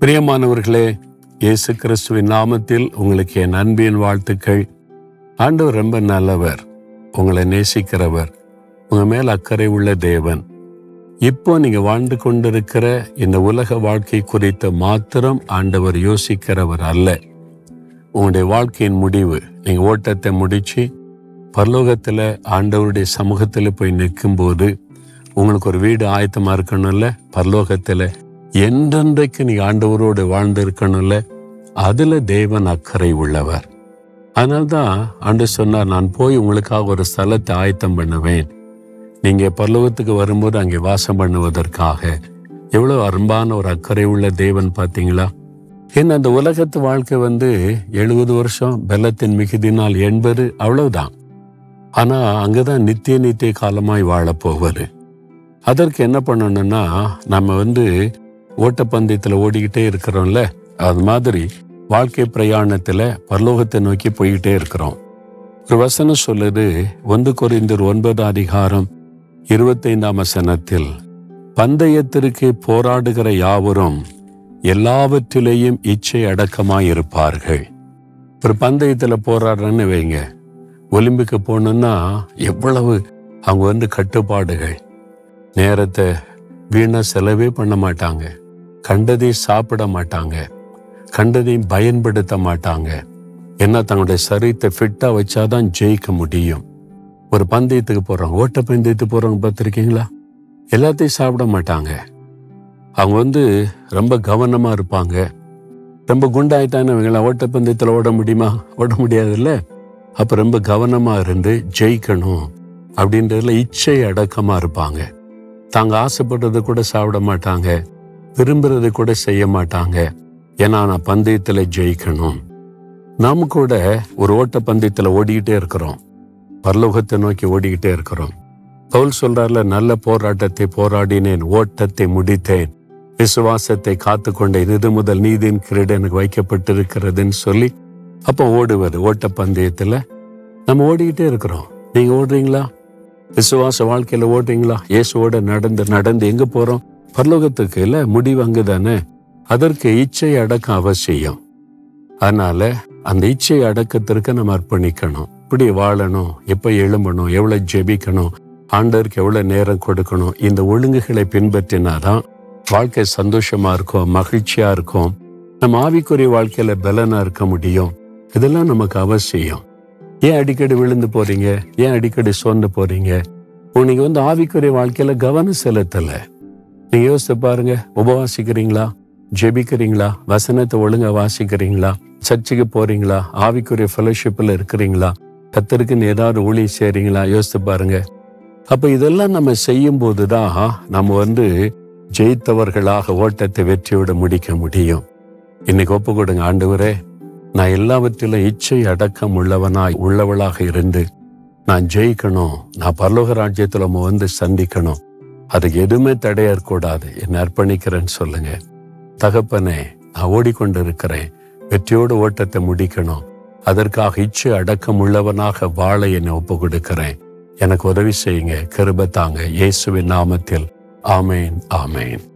பிரியமானவர்களே இயேசு கிறிஸ்துவின் நாமத்தில் உங்களுக்கு என் அன்பின் வாழ்த்துக்கள். ஆண்டவர் ரொம்ப நல்லவர் உங்களை நேசிக்கிறவர் உங்க மேல் அக்கறை உள்ள தேவன். இப்போ நீங்க வாழ்ந்து கொண்டிருக்கிற இந்த உலக வாழ்க்கை குறித்து மாத்திரம் ஆண்டவர் யோசிக்கிறவர் அல்ல. உங்களுடைய வாழ்க்கையின் முடிவு நீங்க ஓட்டத்தை முடிச்சு பரலோகத்தில் ஆண்டவருடைய சமூகத்தில் போய் நிற்கும்போது உங்களுக்கு ஒரு வீடு ஆயத்தமாக இருக்கணும்ல? பரலோகத்தில் என்றென்றைக்கு நீ ஆண்டவரோடு வாழ்ந்து இருக்கணும்ல அதுல தேவன் அக்கறை உள்ளவர். அதனால்தான் ஆண்டு சொன்னார் நான் போய் உங்களுக்காக ஒரு ஸ்தலத்தை ஆயத்தம் பண்ணுவேன். நீங்க பல்லவத்துக்கு வரும்போது அங்கே வாசம் பண்ணுவதற்காக. எவ்வளவு அன்பான ஒரு அக்கறை உள்ள தேவன் பார்த்தீங்களா? ஏன்னா அந்த உலகத்து வாழ்க்கை வந்து எழுபது வருஷம் பெல்லத்தின் மிகுதினால் எண்பது அவ்வளவுதான். ஆனா அங்கதான் நித்திய நித்திய காலமாய் வாழப்போவார் அதற்கு என்ன பண்ணணும்னா நம்ம வந்து ஓட்டப்பந்தயத்துல ஓடிக்கிட்டே இருக்கிறோம்ல அது மாதிரி வாழ்க்கை பிரயாணத்துல பரலோகத்தை நோக்கி போய்கிட்டே இருக்கிறோம். ஒரு வசனம் சொல்லுது ஒன்று குறைந்தர் ஒன்பது அதிகாரம் இருபத்தைந்தாம் வசனத்தில் பந்தயத்திற்கு போராடுகிற யாவரும் எல்லாவற்றிலேயும் இச்சை அடக்கமாயிருப்பார்கள். ஒரு பந்தயத்தில் போராடுறேன்னு வைங்க ஒலிம்பிக்கு போகணுன்னா எவ்வளவு அவங்க வந்து கட்டுப்பாடுகள் நேரத்தை வீணாக செலவே பண்ண மாட்டாங்க. கண்டதையும் சாப்பிட மாட்டாங்க. கண்டதையும் பயன்படுத்த மாட்டாங்க. ஏன்னா தங்களுடைய சரீரத்தை ஃபிட்டா வச்சாதான் ஜெயிக்க முடியும். ஒரு பந்தயத்துக்கு போறவங்க ஓட்ட பந்தயத்துக்கு போறவங்க பார்த்துருக்கீங்களா? எல்லாத்தையும் சாப்பிட மாட்டாங்க. அவங்க வந்து ரொம்ப கவனமா இருப்பாங்க. ரொம்ப குண்டாயிட்டான்னு ஓட்டப்பந்தயத்தில் ஓட முடியுமா? ஓட முடியாதுல்ல? அப்ப ரொம்ப கவனமா இருந்து ஜெயிக்கணும் அப்படின்றதுல இச்சை அடக்கமா இருப்பாங்க. தாங்க ஆசைப்படுறத கூட சாப்பிட மாட்டாங்க. விரும்புறது கூட செய்ய மாட்டாங்க. ஏன்னா நான் பந்தயத்துல ஜெயிக்கணும். நாம கூட ஒரு ஓட்ட பந்தயத்துல ஓடிக்கிட்டே இருக்கிறோம். பரலோகத்தை நோக்கி ஓடிக்கிட்டே இருக்கிறோம். பவுல் சொல்றாருல நல்ல போராட்டத்தை போராடினேன் ஓட்டத்தை முடித்தேன். விசுவாசத்தை காத்து கொண்டேன் இது முதல் நீதியின் கிரீடு எனக்கு வைக்கப்பட்டிருக்கிறதுன்னு சொல்லி அப்போ ஓடுவது ஓட்ட பந்தயத்தில். நம்ம ஓடிக்கிட்டே இருக்கிறோம். நீங்க ஓடுறீங்களா? விசுவாச வாழ்க்கையில ஓடுறீங்களா? இயேசுவோட நடந்து நடந்து எங்க போறோம்? பரலோகத்துக்கு இல்ல முடிவு அங்குதானே அதற்கு இச்சை அடக்கம் அவசியம். அதனால அந்த இச்சை அடக்கத்திற்கு நம்ம அர்ப்பணிக்கணும். இப்படி வாழணும் எப்ப எழும்பணும் எவ்வளவு ஜெபிக்கணும் ஆண்டருக்கு எவ்வளவு நேரம் கொடுக்கணும் இந்த ஒழுங்குகளை பின்பற்றினாதான் வாழ்க்கை சந்தோஷமா இருக்கும் மகிழ்ச்சியா இருக்கும். நம்ம ஆவிக்குரிய வாழ்க்கையில பலனா இருக்க முடியும். இதெல்லாம் நமக்கு அவசியம். ஏன் அடிக்கடி விழுந்து போறீங்க? ஏன் அடிக்கடி சோர்ந்து போறீங்க? நீங்க வந்து ஆவிக்குரிய வாழ்க்கையில கவனம் செலுத்தல. நீ யோசித்து பாருங்க உபவாசிக்கிறீங்களா? ஜெபிக்கிறீங்களா? வசனத்தை ஒழுங்கா வாசிக்கிறீங்களா? சர்ச்சுக்கு போறீங்களா? ஆவிக்குரிய ஃபெலோஷிப்பில் இருக்கிறீங்களா? கத்தருக்குன்னு ஏதாவது ஊழி செய்றீங்களா? யோசித்து பாருங்க. அப்ப இதெல்லாம் நம்ம செய்யும் போது தான் நம்ம வந்து ஜெயித்தவர்களாக ஓட்டத்தை வெற்றியோட முடிக்க முடியும். இன்னைக்கு ஒப்பு கொடுங்க ஆண்டவரே நான் எல்லாவற்றிலும் இச்சை அடக்கம் உள்ளவனாய் உள்ளவளாக இருந்து நான் ஜெயிக்கணும். நான் பரலோக ராஜ்யத்துல வந்து சந்திக்கணும். அது எதுவுமே தடையா இருக்கக்கூடாது அர்ப்பணிக்கிறேன்னு சொல்லுங்க. தகப்பனே நான் ஓடிக்கொண்டிருக்கிறேன். வெற்றியோடு ஓட்டத்தை முடிக்கணும். அதற்காக இச்சு அடக்கம் உள்ளவனாக வாழ என்னை ஒப்பு கொடுக்கிறேன் எனக்கு உதவி செய்யுங்க. கிருபத்தாங்க இயேசுவின் நாமத்தில். ஆமேன் ஆமேன்.